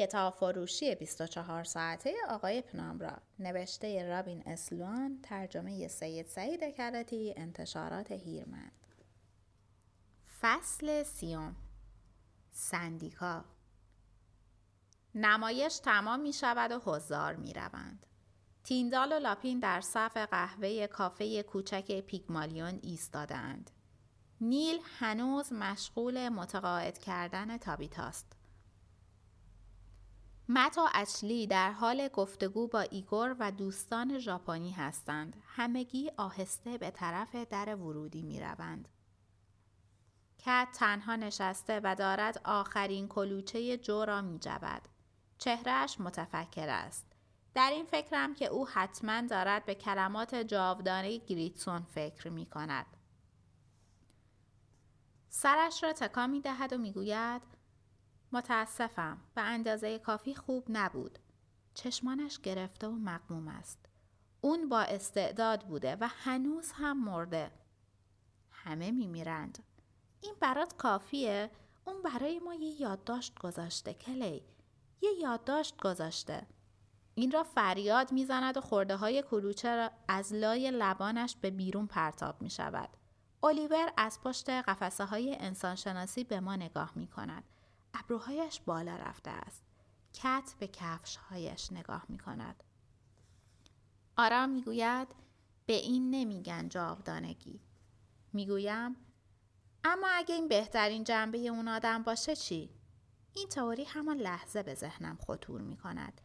کتاب فروشی 24 ساعته آقای پنامرا نوشته رابین اسلوان ترجمه سید سعید کرتی انتشارات هیرمند فصل سیوم سندیکا نمایش تمام می شود و حضار می روند. تیندال و لاپین در صف قهوه کافه کوچک پیگمالیون ایستادند. نیل هنوز مشغول متقاعد کردن تابیتاست. متا اچلی در حال گفتگو با ایگور و دوستان ژاپنی هستند. همگی آهسته به طرف در ورودی می روند. کت تنها نشسته و دارد آخرین کلوچه جو را می جود. چهرهش متفکر است. در این فکرم که او حتما دارد به کلمات جاودانه گریتسون فکر می کند. سرش را تکان می دهد و می گوید متاسفم و اندازه کافی خوب نبود. چشمانش گرفته و مقموم است. اون با استعداد بوده و هنوز هم مرده. همه می میرند. این برات کافیه؟ اون برای ما یه یادداشت گذاشته کلی. یه یادداشت گذاشته. این را فریاد می‌زند و خورده های کلوچه را از لای لبانش به بیرون پرتاب می شود. الیور از پشت قفسه های انسانشناسی به ما نگاه می کند. ابروهایش بالا رفته است. کت به کفشهایش نگاه می کند. آرام می گوید به این نمیگن جاودانگی. می گویم اما اگه این بهترین جنبه اون آدم باشه چی؟ این تئوری همان لحظه به ذهنم خطور می کند.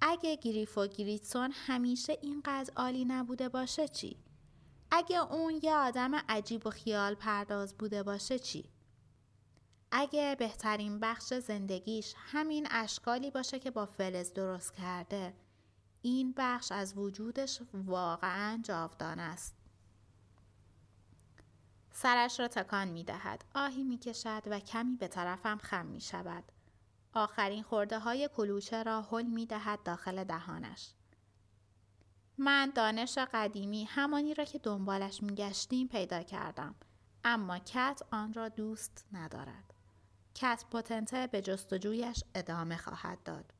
اگه گریف و گریتسون همیشه اینقدر عالی نبوده باشه چی؟ اگه اون یه آدم عجیب و خیال پرداز بوده باشه چی؟ اگه بهترین بخش زندگیش همین اشکالی باشه که با فلز درست کرده این بخش از وجودش واقعا جاودان است. سرش را تکان می دهد. آهی می کشد و کمی به طرفم خم می شود. آخرین خورده های کلوچه را حل می دهد داخل دهانش. من دانش قدیمی همانی را که دنبالش می گشتیم پیدا کردم. اما کت آن را دوست ندارد. کت پوتنته به جستجویش ادامه خواهد داد.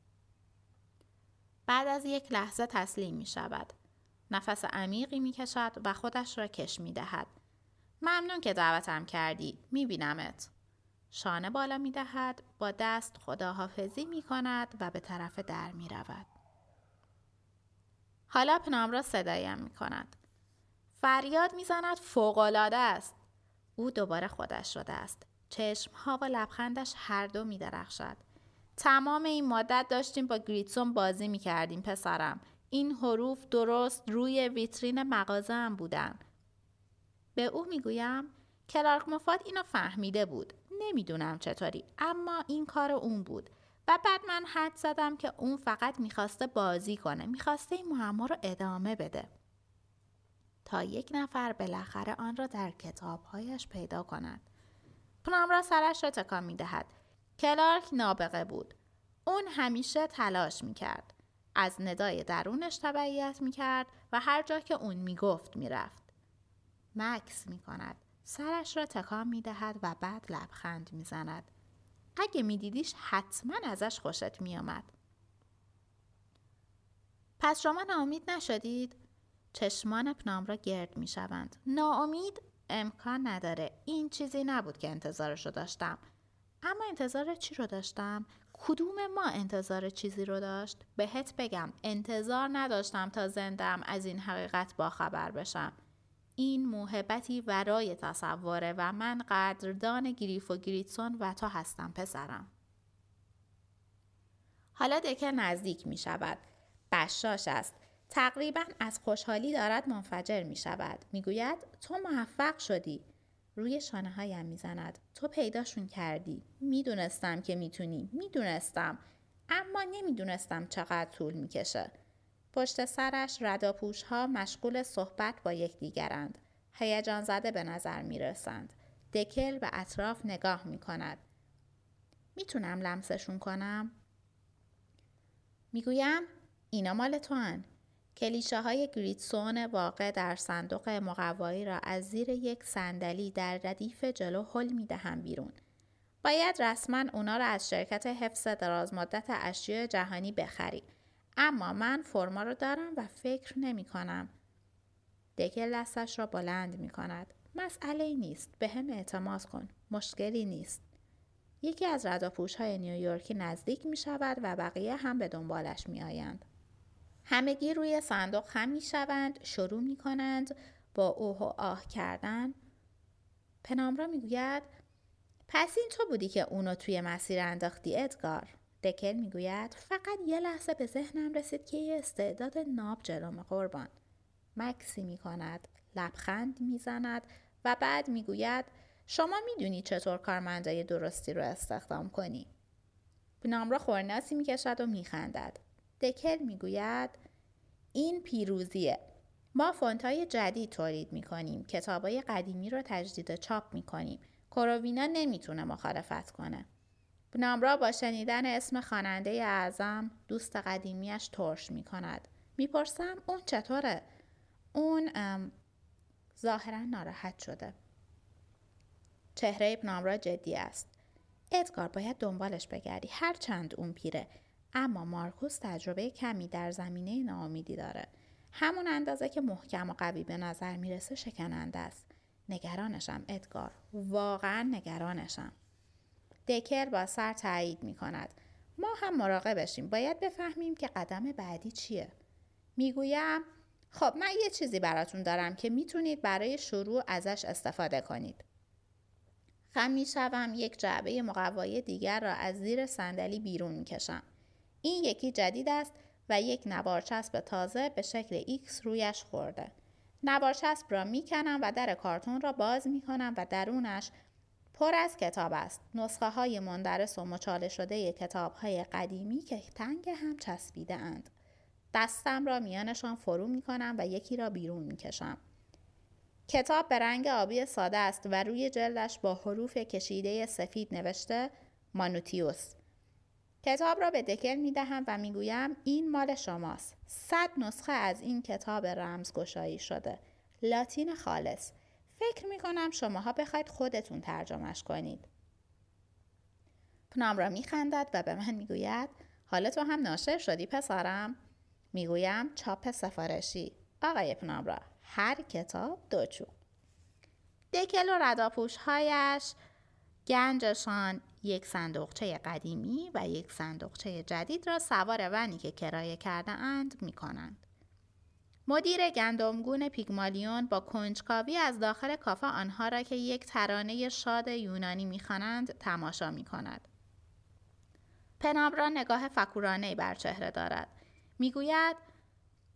بعد از یک لحظه تسلیم می شود. نفس عمیقی می کشد و خودش را کش می دهد. ممنون که دعوتم کردی. می بینمت. شانه بالا می دهد. با دست خداحافظی می کند و به طرف در می رود. حالا پنام را صدایم می کند. فریاد می زند فوقلاده است. او دوباره خودش شده است. ها و لبخندش هر دو می درخشد. تمام این مدت داشتیم با گریتسون بازی می کردیم پسرم. این حروف درست روی ویترین مغازه هم بودن. به او می‌گویم کلارک مفاد اینو فهمیده بود. نمی‌دونم چطوری اما این کار اون بود. و بعد من حد زدم که اون فقط می‌خواسته بازی کنه. می‌خواسته این معما رو ادامه بده. تا یک نفر بالاخره آن را در کتابهایش پیدا کند. پنام را سرش را تکان می دهد. کلارک نابغه بود. اون همیشه تلاش می کرد. از ندای درونش تبعیت می کرد و هر جا که اون می گفت می رفت. مکس می کند. سرش را تکان می دهد و بعد لبخند می زند. اگه می دیدیش حتما ازش خوشت می آمد. پس شما ناامید نشدید؟ چشمان پنام را گرد می شوند. ناامید امکان نداره این چیزی نبود که انتظارش رو داشتم. اما انتظار چی رو داشتم؟ کدوم ما انتظار چیزی رو داشت؟ بهت بگم انتظار نداشتم تا زندم از این حقیقت باخبر بشم. این موهبتی ورای تصوره و من قدردان گریف و گریتسون و تا هستم پسرم. حالا دکه نزدیک می شود بشاش است. تقریبا از خوشحالی دارد منفجر می شود. می گوید تو موفق شدی. روی شانه هایم می زند. تو پیداشون کردی. می دونستم که می تونی. می دونستم. اما نمی‌دونستم چقدر طول می کشه. پشت سرش رداپوش ها مشغول صحبت با یکدیگرند. هیجان زده به نظر می رسند. دکل به اطراف نگاه می کند. می‌تونم لمسشون کنم؟ می‌گویم اینا مال تو هن. کلیشه های گریتسون واقع در صندوق مقوایی را از زیر یک صندلی در ردیف جلو حل می دهم بیرون. باید رسما اونا رو از شرکت حفظ دراز مدت اشیاء جهانی بخری. اما من فرما رو دارم و فکر نمی کنم. دکل لستش را بلند می کند. مسئله نیست. به هم اعتماد کن. مشکلی نیست. یکی از رداپوش های نیویورکی نزدیک می شود و بقیه هم به دنبالش می آیند. همگی روی صندوق هم می شوند، شروع می کنند با اوه و آه کردن. پنامرا می گوید پس این تو بودی که اونو توی مسیر انداختی ادگار. دکل می گوید فقط یه لحظه به ذهنم رسید که یه استعداد ناب جلوم قربان. مکسی می کند، لبخند می زند و بعد می گوید شما می‌دونی چطور کارمندای درستی رو استخدام کنی. پنامرا خورناسی می کشد و می خندد. دکل می‌گوید این پیروزیه. ما فونتای جدید تولید می کنیم کتابای قدیمی رو تجدید چاپ می کنیم کرووینا نمی‌تونه مخالفت کنه. بنامرا با شنیدن اسم خواننده اعظم دوست قدیمیش ترش می کند می‌پرسم اون چطوره؟ اون ظاهرا ناراحت شده. چهره بنامرا جدی است. ادگار باید دنبالش بگردی. هرچند اون پیره. اما مارکوس تجربه کمی در زمینه ناامیدی داره. همون اندازه که محکم و قوی به نظر می‌رسه شکننده است. نگرانشم ادگار. واقعا نگرانشم. دکر با سر تایید می کند ما هم مراقبشیم باید بفهمیم که قدم بعدی چیه. می‌گویم خب من یه چیزی براتون دارم که می‌تونید برای شروع ازش استفاده کنید. خم می‌شوم یک جعبه مقوای دیگر را از زیر صندلی بیرون می‌کشم. این یکی جدید است و یک نوارچسب تازه به شکل X رویش خورده. نوارچسب را می‌کنم و در کارتون را باز می‌کنم و درونش پر از کتاب است. نسخه های مندرس و مچاله شده کتاب های قدیمی که تنگ هم چسبیده اند. دستم را میانشان فرو می کنم و یکی را بیرون می کشم. کتاب به رنگ آبی ساده است و روی جلدش با حروف کشیده سفید نوشته مانوتیوس کتاب را به دکل می دهم و می گویم این مال شماست. صد نسخه از این کتاب رمزگشایی شده. لاتین خالص. فکر می کنم شماها بخواید خودتون ترجمهش کنید. پنام را می خندد و به من می گوید حالا تو هم ناشر شدی پسرم؟ می گویم چاپ سفارشی. آقای پنامرا هر کتاب دو چوب. دکل و رداپوش هایش گنجشان یک صندوقچه قدیمی و یک صندوقچه جدید را سوار ونی که کرایه کرده اند می کنند. مدیر گندمگون پیگمالیون با کنجکاوی از داخل کافه آنها را که یک ترانه شاد یونانی می‌خوانند تماشا می کند. پنابرا نگاه فکورانه بر چهره دارد. می‌گوید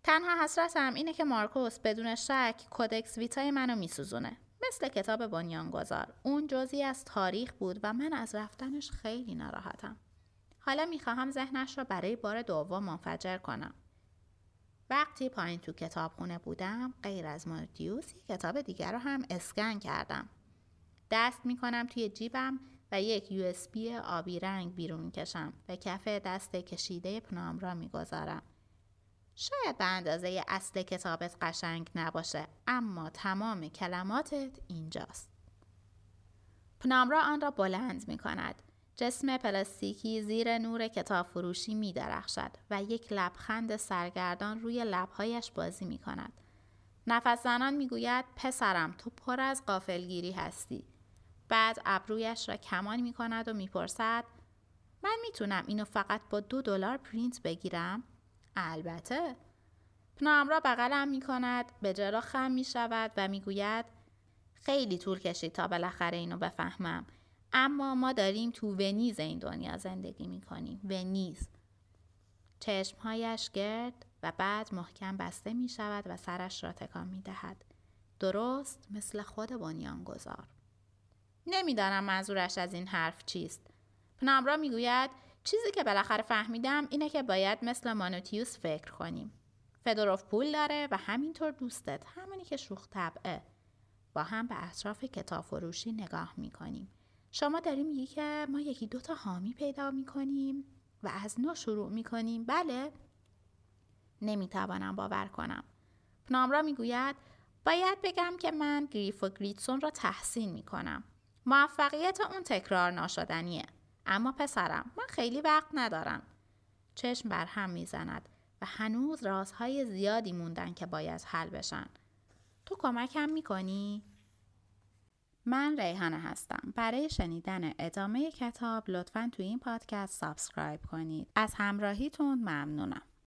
تنها حسرتم اینه که مارکوس بدون شک کودکس ویتای منو میسوزونه. مثل کتاب بنیانگذار. اون جزی از تاریخ بود و من از رفتنش خیلی ناراحتم. حالا می‌خواهم ذهنش را برای بار دوم منفجر کنم. وقتی پایین تو کتابخونه بودم غیر از مارتیوس کتاب دیگر رو هم اسکن کردم. دست می‌کنم توی جیبم و یک یو آبی رنگ بیرون می‌کشم و کف دست کشیده پنام را می‌گذارم. شاید به اندازه اصل کتابت قشنگ نباشه اما تمام کلماتت اینجاست پنامرا آن را بلند می کند جسم پلاستیکی زیر نور کتاب فروشی می درخشد و یک لبخند سرگردان روی لبهایش بازی می کند. نفس زنان می گوید پسرم تو پر از قافلگیری هستی. بعد ابرویش را کمان می کند و می پرسد من می‌تونم اینو فقط با دو دلار پرینت بگیرم؟ البته پنام را بغلم می کند به جلو خم می شود و می گوید خیلی طول کشید تا بالاخره اینو بفهمم اما ما داریم تو ونیز این دنیا زندگی می کنیم ونیز چشمهایش گرد و بعد محکم بسته می شود و سرش را تکان می دهد. درست مثل خود گذار. نمی‌دانم منظورش از این حرف چیست. پنامرا می‌گوید چیزی که بالاخره فهمیدم اینه که باید مثل مانوتیوس فکر کنیم. فدوروف پول داره و همینطور دوستت همونی که شوخ طبعه. با هم به اطراف کتاب فروشی نگاه می‌کنیم. شما داری میگی که ما یکی دوتا حامی پیدا می‌کنیم و از نو شروع می‌کنیم بله؟ نمی‌توانم باور کنم. نامرا می‌گوید باید بگم که من گریف و گریتسون را تحسین می‌کنم. موفقیت اون تکرار ناشدنیه اما پسرم من خیلی وقت ندارم چشم بر هم می‌زند و هنوز رازهای زیادی موندن که باید حل بشن تو کمکم می‌کنی؟ من ریحانه هستم. برای شنیدن ادامه کتاب لطفا تو این پادکست subscribe کنید. از همراهیتون ممنونم.